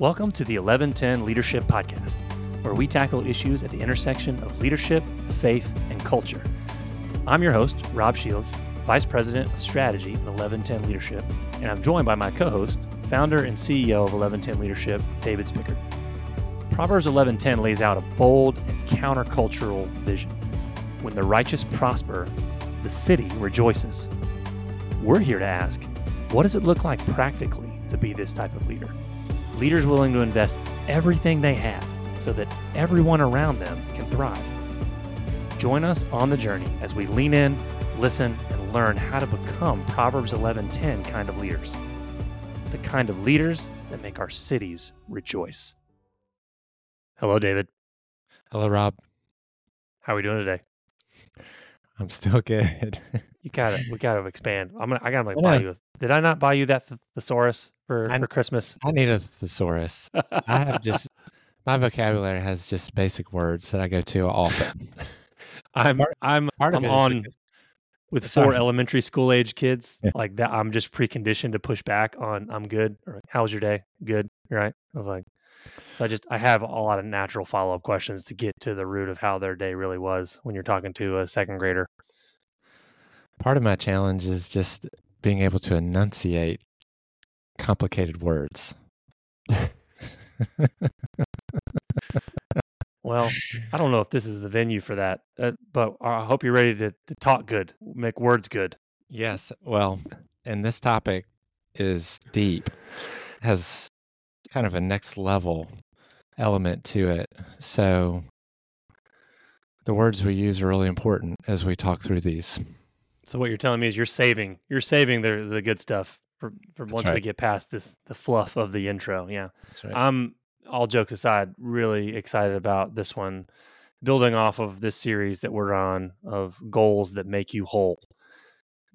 Welcome to the 11Ten Leadership Podcast, where we tackle issues at the intersection of leadership, faith, and culture. I'm your host, Rob Shields, Vice President of Strategy at 11Ten Leadership, and I'm joined by my co host, founder and CEO of 11Ten Leadership, David Spickard. Proverbs 1110 lays out a bold and countercultural vision. When the righteous prosper, the city rejoices. We're here to ask, what does it look like practically to be this type of leader? Leaders willing to invest everything they have so that everyone around them can thrive. Join us on the journey as we lean in, listen, and learn how to become Proverbs 11:10 kind of leaders. The kind of leaders that make our cities rejoice. Hello, David. Hello, Rob. How are we doing today? I'm still good. You gotta, we gotta expand. I'm gonna, I gotta like oh, buy you. A, did I not buy you that th- thesaurus for, I- for Christmas? I need a thesaurus. I have just my vocabulary has just basic words that I go to often. I'm, I'm, Part I'm on because- with Sorry. four elementary school age kids Yeah. like that. I'm just preconditioned to push back on I'm good or how was your day? Good, right? I was like, so I just I have a lot of natural follow up questions to get to the root of how their day really was when you're talking to a second grader. part of my challenge is just being able to enunciate complicated words. Well, I don't know if this is the venue for that, uh, but I hope you're ready to, to talk good, make words good. Yes. Well, and this topic is deep, has kind of a next level element to it. So the words we use are really important as we talk through these. So what you're telling me is you're saving you're saving the the good stuff for for That's once we get past this the fluff of the intro. Yeah. That's right. I'm all jokes aside, really excited about this one, building off of this series that we're on of goals that make you whole.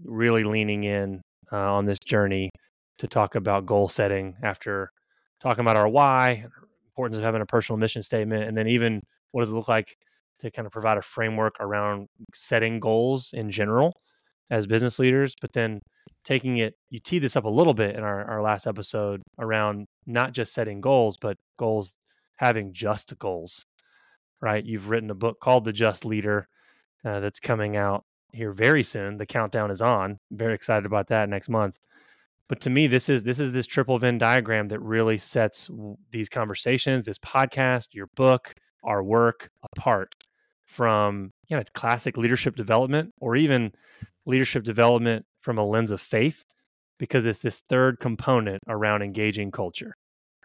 Really leaning in uh, on this journey to talk about goal setting after talking about our why, importance of having a personal mission statement, and then even what does it look like to kind of provide a framework around setting goals in general as business leaders, but then taking it, you teed this up a little bit in our, our last episode around not just setting goals, but goals having just goals, right? You've written a book called The Just Leader uh, that's coming out here very soon. The countdown is on. Very excited about that next month. But to me, this is this is this triple Venn diagram that really sets these conversations, this podcast, your book, our work apart from you know classic leadership development or even leadership development from a lens of faith because it's this third component around engaging culture,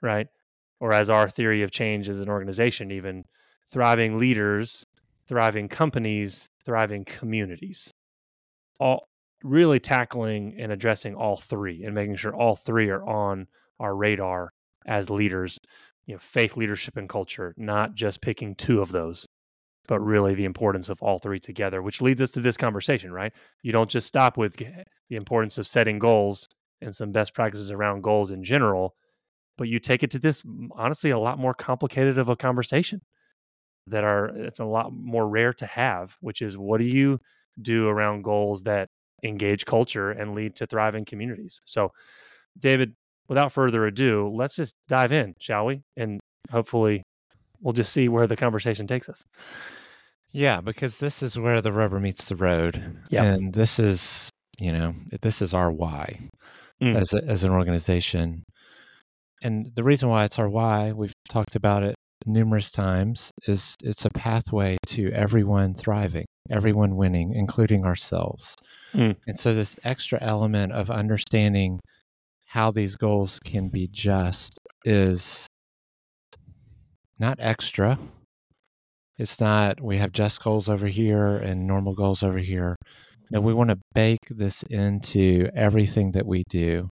right? Or as our theory of change as an organization, even thriving leaders, thriving companies, thriving communities. All really tackling and addressing all three and making sure all three are on our radar as leaders, you know, faith, leadership, and culture, not just picking two of those, but really the importance of all three together, which leads us to this conversation, right? You don't just stop with the importance of setting goals and some best practices around goals in general, but you take it to this honestly a lot more complicated of a conversation that are it's a lot more rare to have, which is what do you do around goals that engage culture and lead to thriving communities? So, David, without further ado, let's just dive in, shall we? And hopefully we'll just see where the conversation takes us. Yeah, because this is where the rubber meets the road. Yeah. And this is, you know, this is our why Mm. as a, as an organization. And the reason why it's our why, we've talked about it numerous times, is it's a pathway to everyone thriving, everyone winning, including ourselves. Mm. And so this extra element of understanding how these goals can be just is not extra. It's not we have just goals over here and normal goals over here. No, we mm-hmm. want to bake this into everything that we do.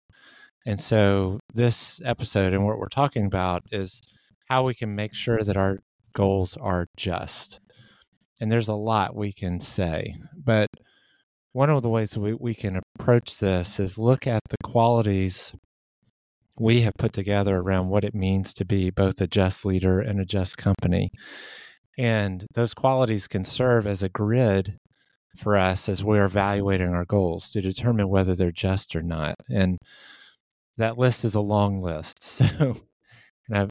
And so this episode and what we're talking about is how we can make sure that our goals are just. And there's a lot we can say, but one of the ways we, we can approach this is look at the qualities we have put together around what it means to be both a just leader and a just company. And those qualities can serve as a grid for us as we're evaluating our goals to determine whether they're just or not. And that list is a long list. So And I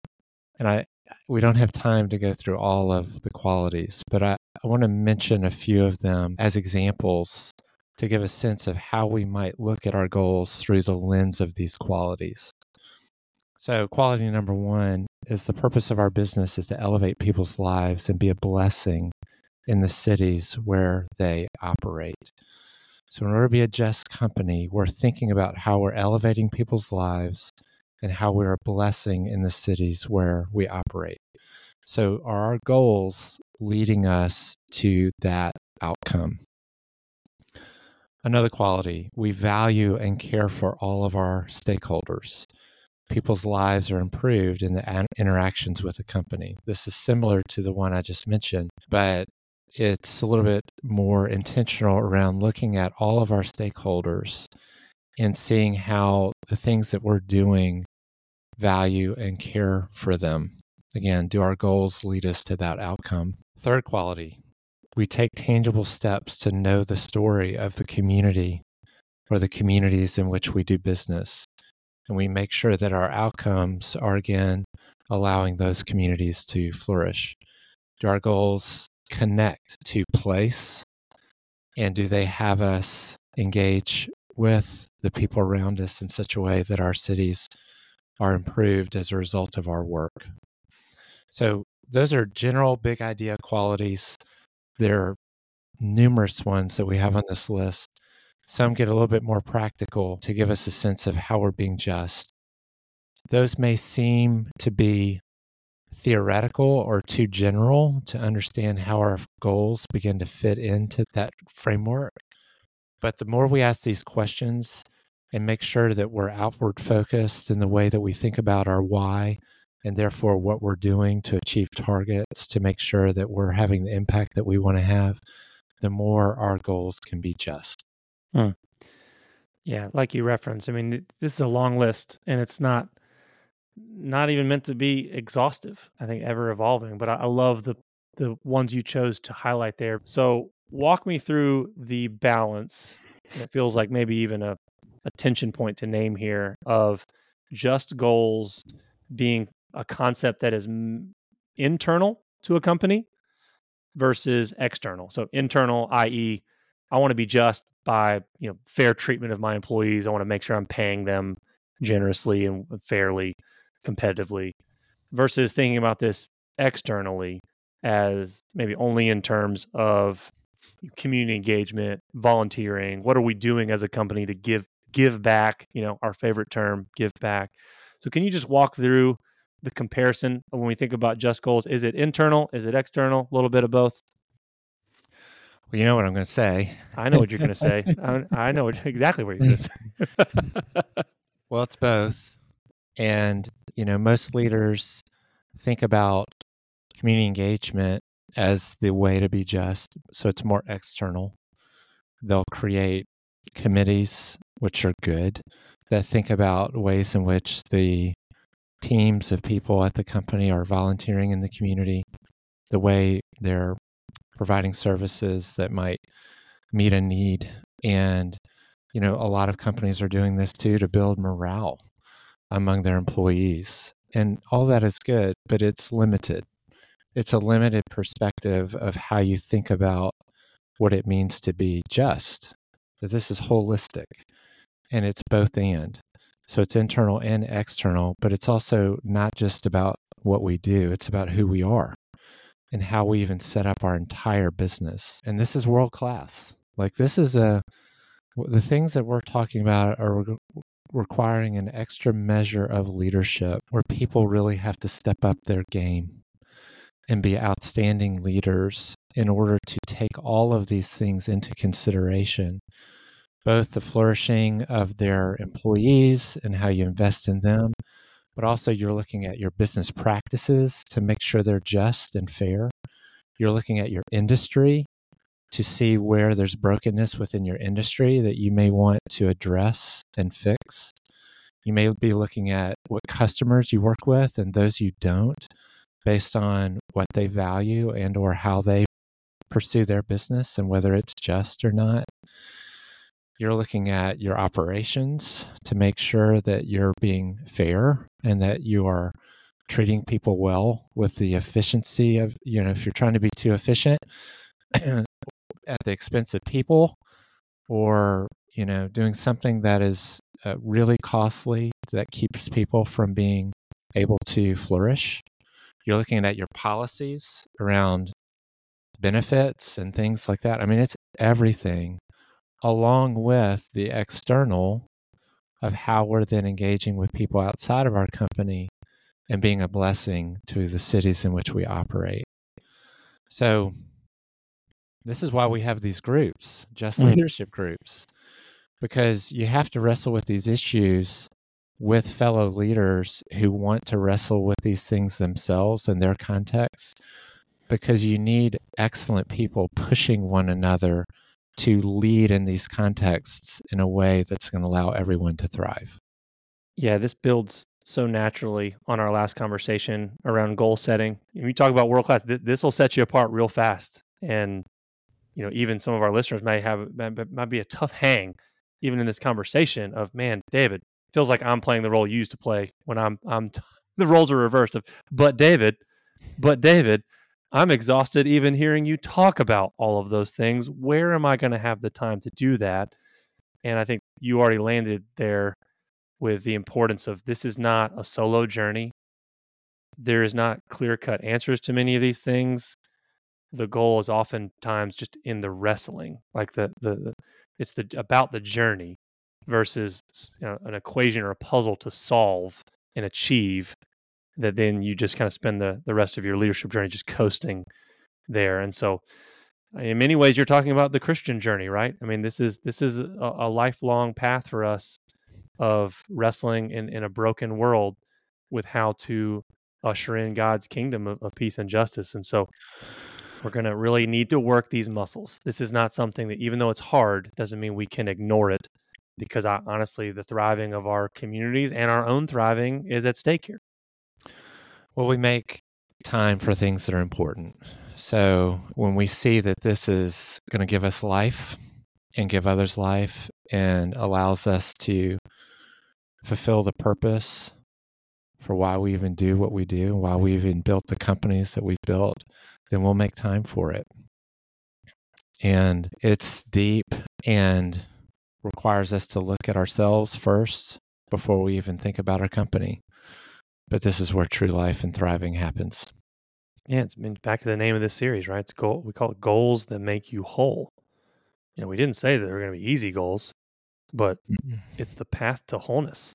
and I we don't have time to go through all of the qualities, but I, I want to mention a few of them as examples to give a sense of how we might look at our goals through the lens of these qualities. So, quality number one is the purpose of our business is to elevate people's lives and be a blessing in the cities where they operate. So, in order to be a just company, we're thinking about how we're elevating people's lives and how we're a blessing in the cities where we operate. So, are our goals leading us to that outcome? Another quality, we value and care for all of our stakeholders. People's lives are improved in the interactions with the company. This is similar to the one I just mentioned, but it's a little bit more intentional around looking at all of our stakeholders and seeing how the things that we're doing value and care for them. Again, do our goals lead us to that outcome? Third quality, we take tangible steps to know the story of the community or the communities in which we do business. And we make sure that our outcomes are, again, allowing those communities to flourish. Do our goals connect to place? And do they have us engage with the people around us in such a way that our cities are improved as a result of our work? So, those are general big idea qualities there are numerous ones that we have on this list. Some get a little bit more practical to give us a sense of how we're being just. Those may seem to be theoretical or too general to understand how our goals begin to fit into that framework. But the more we ask these questions and make sure that we're outward focused in the way that we think about our why and therefore what we're doing to achieve targets to make sure that we're having the impact that we want to have, the more our goals can be just. Hmm. Yeah, like you referenced, I mean, this is a long list and it's not not even meant to be exhaustive. I think ever evolving, but I, I love the the ones you chose to highlight there. So walk me through the balance. It feels like maybe even a, a tension point to name here of just goals being a concept that is m- internal to a company versus external. So internal, i.e., I want to be just by you know fair treatment of my employees. I want to make sure I'm paying them generously and fairly, competitively, versus thinking about this externally as maybe only in terms of community engagement, volunteering. What are we doing as a company to give give back? You know, our favorite term, give back. So can you just walk through the comparison when we think about just goals? Is it internal? Is it external? A little bit of both. Well, you know what I'm going to say. I know what you're going to say. I, I, know exactly what you're going to say. well, it's both. And, you know, most leaders think about community engagement as the way to be just. So it's more external. They'll create committees, which are good, that think about ways in which the teams of people at the company are volunteering in the community, the way they're providing services that might meet a need. And, you know, a lot of companies are doing this too to build morale among their employees. And all that is good, but it's limited. It's a limited perspective of how you think about what it means to be just, that this is holistic and it's both and. So it's internal and external, but it's also not just about what we do, it's about who we are and how we even set up our entire business. And this is world class. Like, this is a, the things that we're talking about are requiring an extra measure of leadership where people really have to step up their game and be outstanding leaders in order to take all of these things into consideration both the flourishing of their employees and how you invest in them, but also you're looking at your business practices to make sure they're just and fair. You're looking at your industry to see where there's brokenness within your industry that you may want to address and fix. You may be looking at what customers you work with and those you don't based on what they value and or how they pursue their business and whether it's just or not. You're looking at your operations to make sure that you're being fair and that you are treating people well with the efficiency of, you know, if you're trying to be too efficient at the expense of people or, you know, doing something that is uh, really costly that keeps people from being able to flourish. You're looking at your policies around benefits and things like that. I mean, it's everything along with the external of how we're then engaging with people outside of our company and being a blessing to the cities in which we operate. So, this is why we have these groups, just mm-hmm. leadership groups, because you have to wrestle with these issues with fellow leaders who want to wrestle with these things themselves in their context, because you need excellent people pushing one another to lead in these contexts in a way that's going to allow everyone to thrive. Yeah, this builds so naturally on our last conversation around goal setting. When you talk about world class, th- this will set you apart real fast. And you know, even some of our listeners may have might be a tough hang, even in this conversation of man, David feels like I'm playing the role you used to play when I'm I'm t- the roles are reversed of but David, but David, I'm exhausted even hearing you talk about all of those things. Where am I going to have the time to do that? And I think you already landed there with the importance of this is not a solo journey. There is not clear cut answers to many of these things. The goal is oftentimes just in the wrestling, like the, the, it's the about the journey versus you know, an equation or a puzzle to solve and achieve that then you just kind of spend the, the rest of your leadership journey just coasting there. And so in many ways you're talking about the Christian journey, right? I mean, this is this is a, a lifelong path for us of wrestling in, in a broken world with how to usher in God's kingdom of, of peace and justice. And so we're going to really need to work these muscles. This is not something that, even though it's hard, doesn't mean we can ignore it because I, honestly, the thriving of our communities and our own thriving is at stake here. Well, we make time for things that are important. So when we see that this is going to give us life and give others life and allows us to fulfill the purpose for why we even do what we do, why we even built the companies that we've built, then we'll make time for it. And it's deep and requires us to look at ourselves first before we even think about our company. But this is where true life and thriving happens. Yeah, it's been back to the name of this series, right? It's goal. We call it goals that make you whole. You know, we didn't say that they're going to be easy goals, but mm it's the path to wholeness,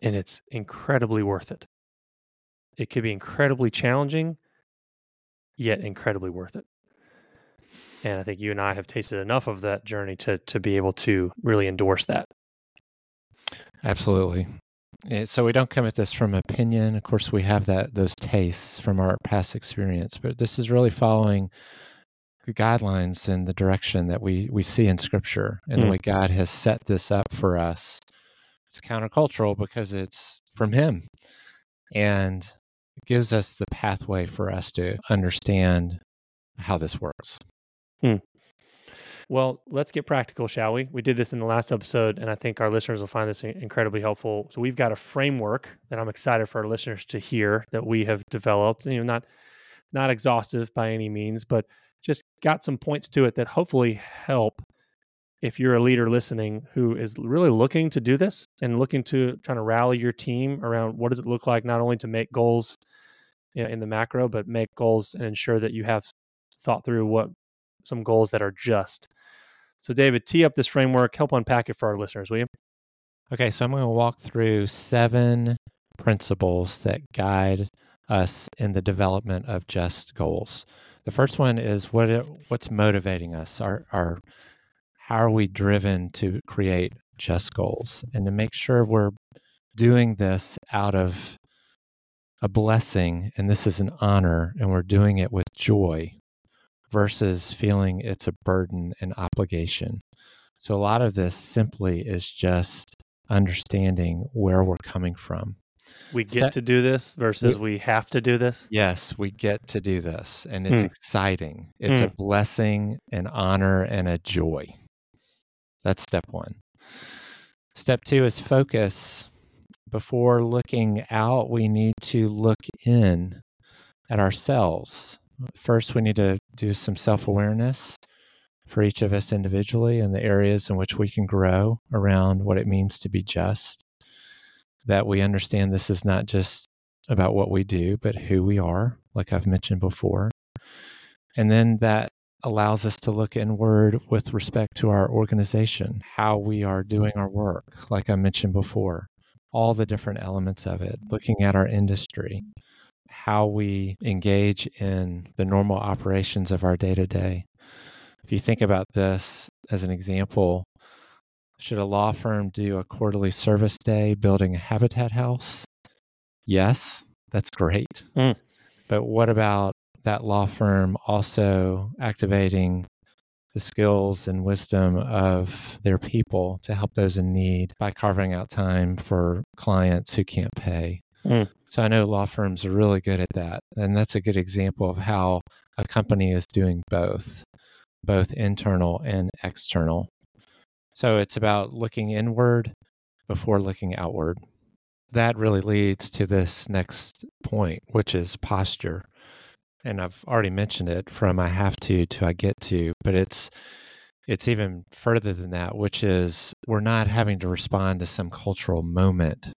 and it's incredibly worth it. It could be incredibly challenging, yet incredibly worth it. And I think you and I have tasted enough of that journey to to be able to really endorse that. Absolutely. Eh, so we don't come at this from opinion. Of course, we have that those tastes from our past experience, but this is really following the guidelines and the direction that we we see in Scripture and mm. the way God has set this up for us. It's countercultural because it's from Him, and it gives us the pathway for us to understand how this works. Mm. Well, let's get practical, shall we? We did this in the last episode, and I think our listeners will find this incredibly helpful. So we've got a framework that I'm excited for our listeners to hear that we have developed. You know, not not exhaustive by any means, but just got some points to it that hopefully help if you're a leader listening who is really looking to do this and looking to trying to rally your team around what does it look like not only to make goals you know, in the macro, but make goals and ensure that you have thought through what some goals that are just so, David, tee up this framework, help unpack it for our listeners, will you? Okay, so I'm going to walk through seven principles that guide us in the development of just goals. The first one is what it, what's motivating us. Our, our how are we driven to create just goals and to make sure we're doing this out of a blessing and this is an honor and we're doing it with joy versus feeling it's a burden and obligation. So a lot of this simply is just understanding where we're coming from. We get Set, to do this versus we, we, have to do this. Yes, we get to do this. And it's hmm. exciting. It's hmm. a blessing, an honor, and a joy. That's step one. Step two is focus before looking out, we need to look in at ourselves. First, we need to do some self awareness for each of us individually and the areas in which we can grow around what it means to be just. That we understand this is not just about what we do, but who we are, like I've mentioned before. And then that allows us to look inward with respect to our organization, how we are doing our work, like I mentioned before, all the different elements of it, looking at our industry, how we engage in the normal operations of our day to day. If you think about this as an example, should a law firm do a quarterly service day building a habitat house? Yes, that's great. Mm. But what about that law firm also activating the skills and wisdom of their people to help those in need by carving out time for clients who can't pay. Mm. So I know law firms are really good at that. And that's a good example of how a company is doing both, both internal and external. So it's about looking inward before looking outward. That really leads to this next point, which is posture and I've already mentioned it from I have to to I get to, but it's it's even further than that, which is we're not having to respond to some cultural moment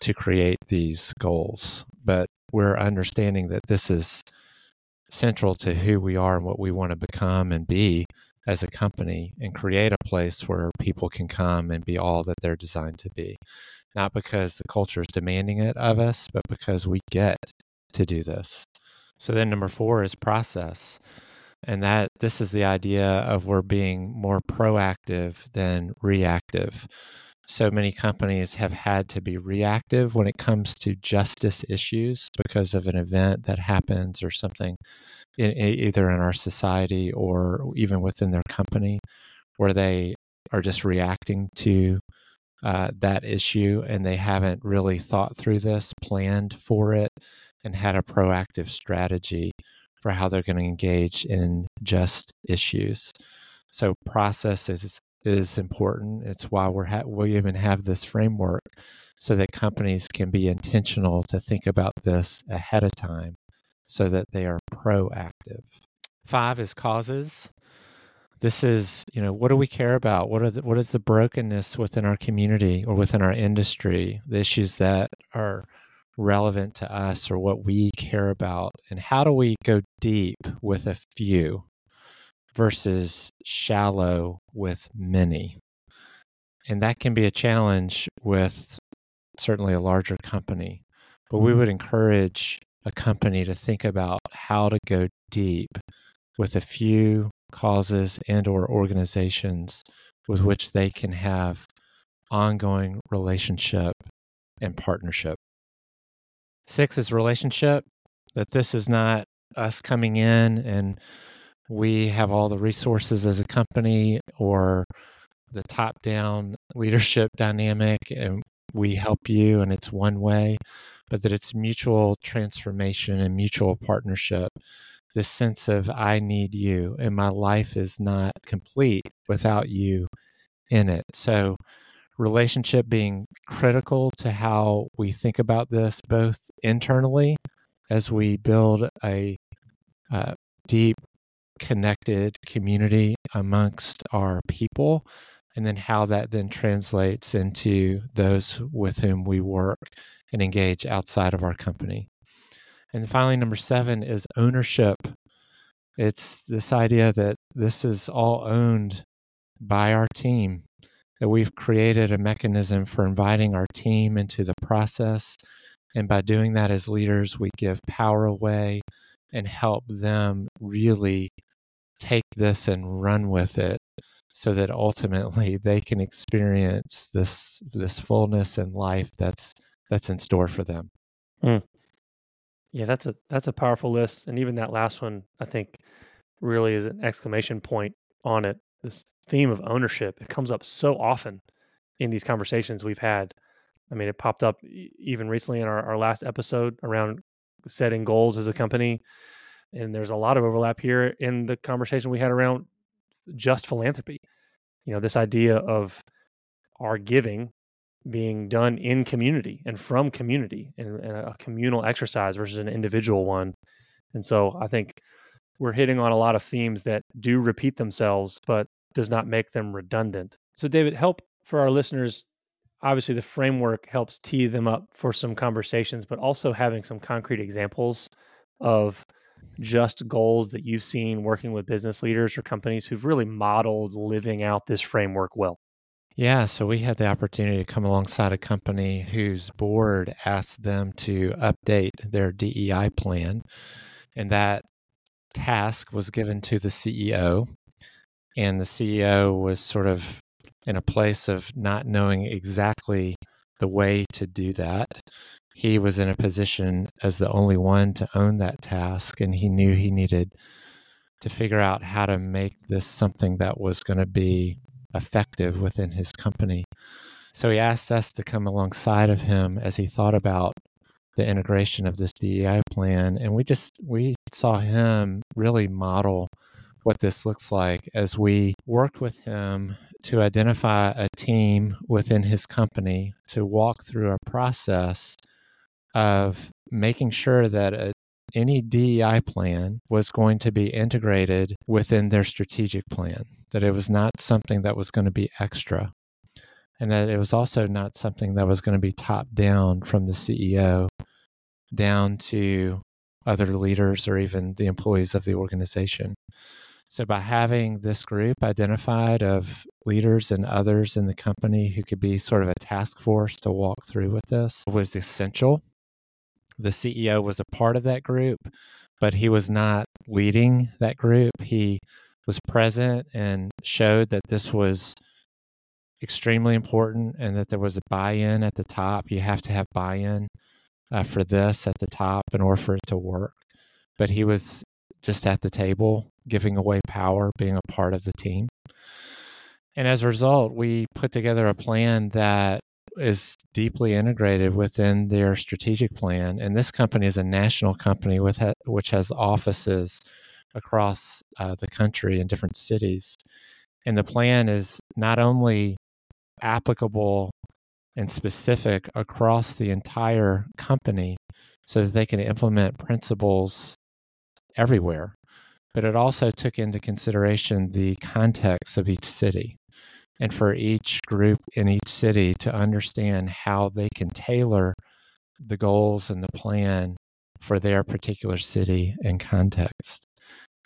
to create these goals, but we're understanding that this is central to who we are and what we want to become and be as a company and create a place where people can come and be all that they're designed to be. Not because the culture is demanding it of us, but because we get to do this. So then number four is process. And that this is the idea of we're being more proactive than reactive. So many companies have had to be reactive when it comes to justice issues because of an event that happens or something in, either in our society or even within their company where they are just reacting to uh, that issue and they haven't really thought through this, planned for it, and had a proactive strategy for how they're going to engage in just issues. So process is is important. It's why we're ha- we even have this framework so that companies can be intentional to think about this ahead of time so that they are proactive. Five is causes. This is, you know, what do we care about? What are the, what is the brokenness within our community or within our industry? The issues that are relevant to us or what we care about and how do we go deep with a few versus shallow with many. And that can be a challenge with certainly a larger company. But we mm-hmm. would encourage a company to think about how to go deep with a few causes and or organizations with which they can have ongoing relationship and partnership. Six is relationship, that this is not us coming in and we have all the resources as a company or the top down leadership dynamic and we help you and it's one way, but that it's mutual transformation and mutual partnership. This sense of I need you and my life is not complete without you in it. So relationship being critical to how we think about this, both internally as we build a uh, deep, connected community amongst our people, and then how that then translates into those with whom we work and engage outside of our company. And finally, number seven is ownership. It's this idea that this is all owned by our team that we've created a mechanism for inviting our team into the process. And by doing that as leaders, we give power away and help them really take this and run with it so that ultimately they can experience this this fullness and life that's that's in store for them. Mm. Yeah, that's a that's a powerful list and even that last one I think really is an exclamation point on it. This theme of ownership. It comes up so often in these conversations we've had. I mean, it popped up even recently in our, our last episode around setting goals as a company. And there's a lot of overlap here in the conversation we had around just philanthropy. You know, this idea of our giving being done in community and from community and, and a communal exercise versus an individual one. And so I think we're hitting on a lot of themes that do repeat themselves, but does not make them redundant. So, David, help for our listeners. Obviously, the framework helps tee them up for some conversations, but also having some concrete examples of just goals that you've seen working with business leaders or companies who've really modeled living out this framework well. Yeah, so we had the opportunity to come alongside a company whose board asked them to update their DEI plan. And that task was given to the CEO. And the CEO was sort of in a place of not knowing exactly the way to do that. He was in a position as the only one to own that task, and he knew he needed to figure out how to make this something that was going to be effective within his company. So he asked us to come alongside of him as he thought about the integration of this DEI plan. And we just, we saw him really model what this looks like as we worked with him to identify a team within his company to walk through a process of making sure that a, any DEI plan was going to be integrated within their strategic plan, that it was not something that was going to be extra, and that it was also not something that was going to be top down from the CEO down to other leaders or even the employees of the organization. So, by having this group identified of leaders and others in the company who could be sort of a task force to walk through with this was essential the CEO was a part of that group, but he was not leading that group. He was present and showed that this was extremely important and that there was a buy in at the top. You have to have buy in uh, for this at the top in order for it to work. But he was just at the table, giving away power, being a part of the team. And as a result, we put together a plan that is deeply integrated within their strategic plan. And this company is a national company with ha- which has offices across uh, the country in different cities. And the plan is not only applicable and specific across the entire company so that they can implement principles everywhere, but it also took into consideration the context of each city and for each group in each city to understand how they can tailor the goals and the plan for their particular city and context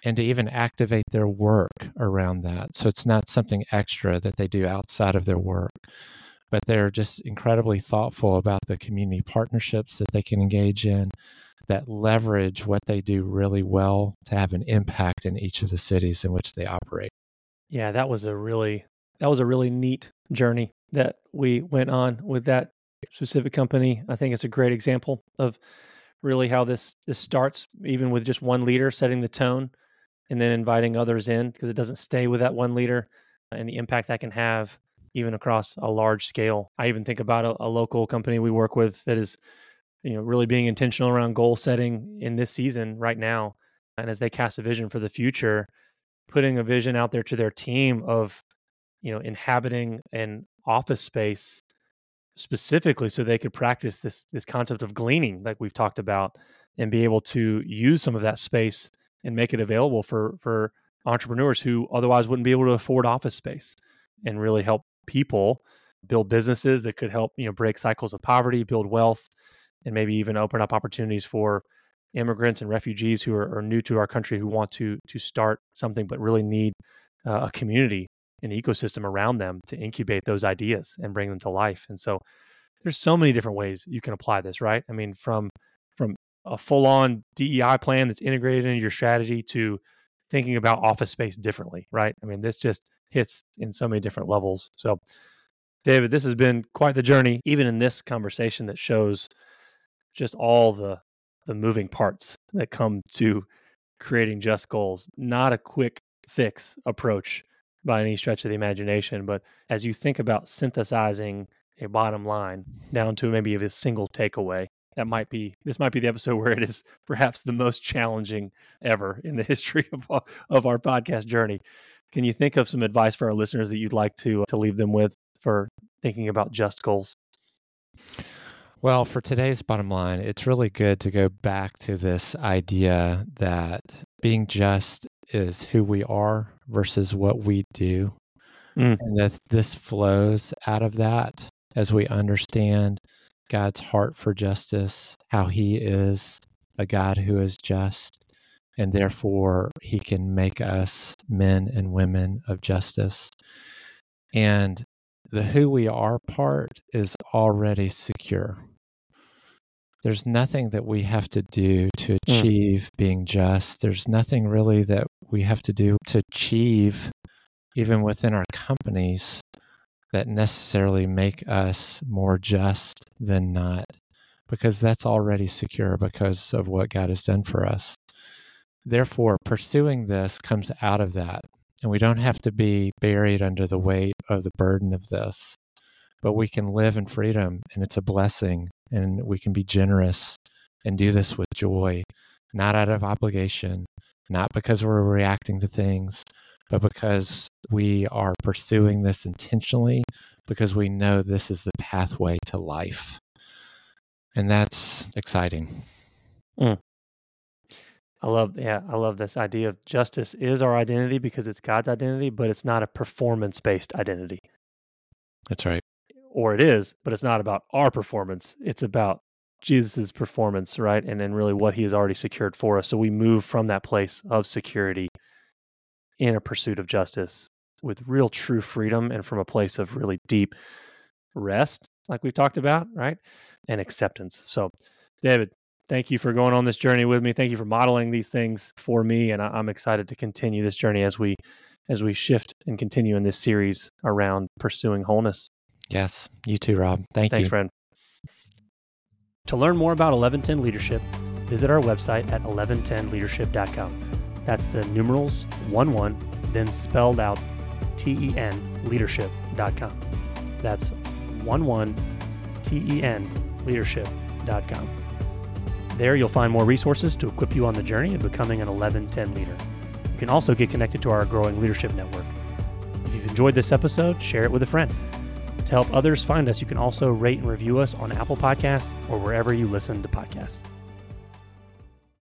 and to even activate their work around that. So it's not something extra that they do outside of their work, but they're just incredibly thoughtful about the community partnerships that they can engage in that leverage what they do really well to have an impact in each of the cities in which they operate. Yeah, that was a really that was a really neat journey that we went on with that specific company. I think it's a great example of really how this this starts, even with just one leader setting the tone, and then inviting others in because it doesn't stay with that one leader uh, and the impact that can have even across a large scale. I even think about a, a local company we work with that is, you know, really being intentional around goal setting in this season right now, and as they cast a vision for the future, putting a vision out there to their team of you know inhabiting an office space specifically so they could practice this this concept of gleaning like we've talked about and be able to use some of that space and make it available for for entrepreneurs who otherwise wouldn't be able to afford office space and really help people build businesses that could help you know break cycles of poverty build wealth and maybe even open up opportunities for immigrants and refugees who are, are new to our country who want to to start something but really need uh, a community an ecosystem around them to incubate those ideas and bring them to life. And so there's so many different ways you can apply this, right? I mean, from from a full-on DEI plan that's integrated into your strategy to thinking about office space differently, right? I mean, this just hits in so many different levels. So David, this has been quite the journey, even in this conversation that shows just all the the moving parts that come to creating just goals. Not a quick fix approach by any stretch of the imagination. But as you think about synthesizing a bottom line down to maybe a single takeaway, that might be this might be the episode where it is perhaps the most challenging ever in the history of our, of our podcast journey. Can you think of some advice for our listeners that you'd like to uh, to leave them with for thinking about just goals? Well, for today's bottom line, it's really good to go back to this idea that being just is who we are versus what we do. Mm. And that this flows out of that as we understand God's heart for justice, how he is a God who is just, and therefore he can make us men and women of justice. And the who we are part is already secure. There's nothing that we have to do to achieve mm. being just. There's nothing really that we have to do to achieve, even within our companies, that necessarily make us more just than not, because that's already secure because of what God has done for us. Therefore, pursuing this comes out of that. And we don't have to be buried under the weight of the burden of this, but we can live in freedom and it's a blessing. And we can be generous and do this with joy, not out of obligation, not because we're reacting to things, but because we are pursuing this intentionally, because we know this is the pathway to life. And that's exciting. Mm. I love, yeah, I love this idea of justice is our identity because it's God's identity, but it's not a performance based identity. That's right. Or it is, but it's not about our performance. It's about Jesus's performance, right? And then really what he has already secured for us. So we move from that place of security in a pursuit of justice with real true freedom and from a place of really deep rest, like we've talked about, right? And acceptance. So, David, thank you for going on this journey with me. Thank you for modeling these things for me, and I, am excited to continue this journey as we as we shift and continue in this series around pursuing wholeness. Yes, you too, Rob. Thank Thanks, you. friend. To learn more about 11Ten Leadership, visit our website at 11tenleadership.com. That's the numerals 1 1, then spelled out T E N leadership.com. That's 1 1 T E N leadership.com. There, you'll find more resources to equip you on the journey of becoming an 1110 leader. You can also get connected to our growing leadership network. If you've enjoyed this episode, share it with a friend. To help others find us, you can also rate and review us on Apple Podcasts or wherever you listen to podcasts.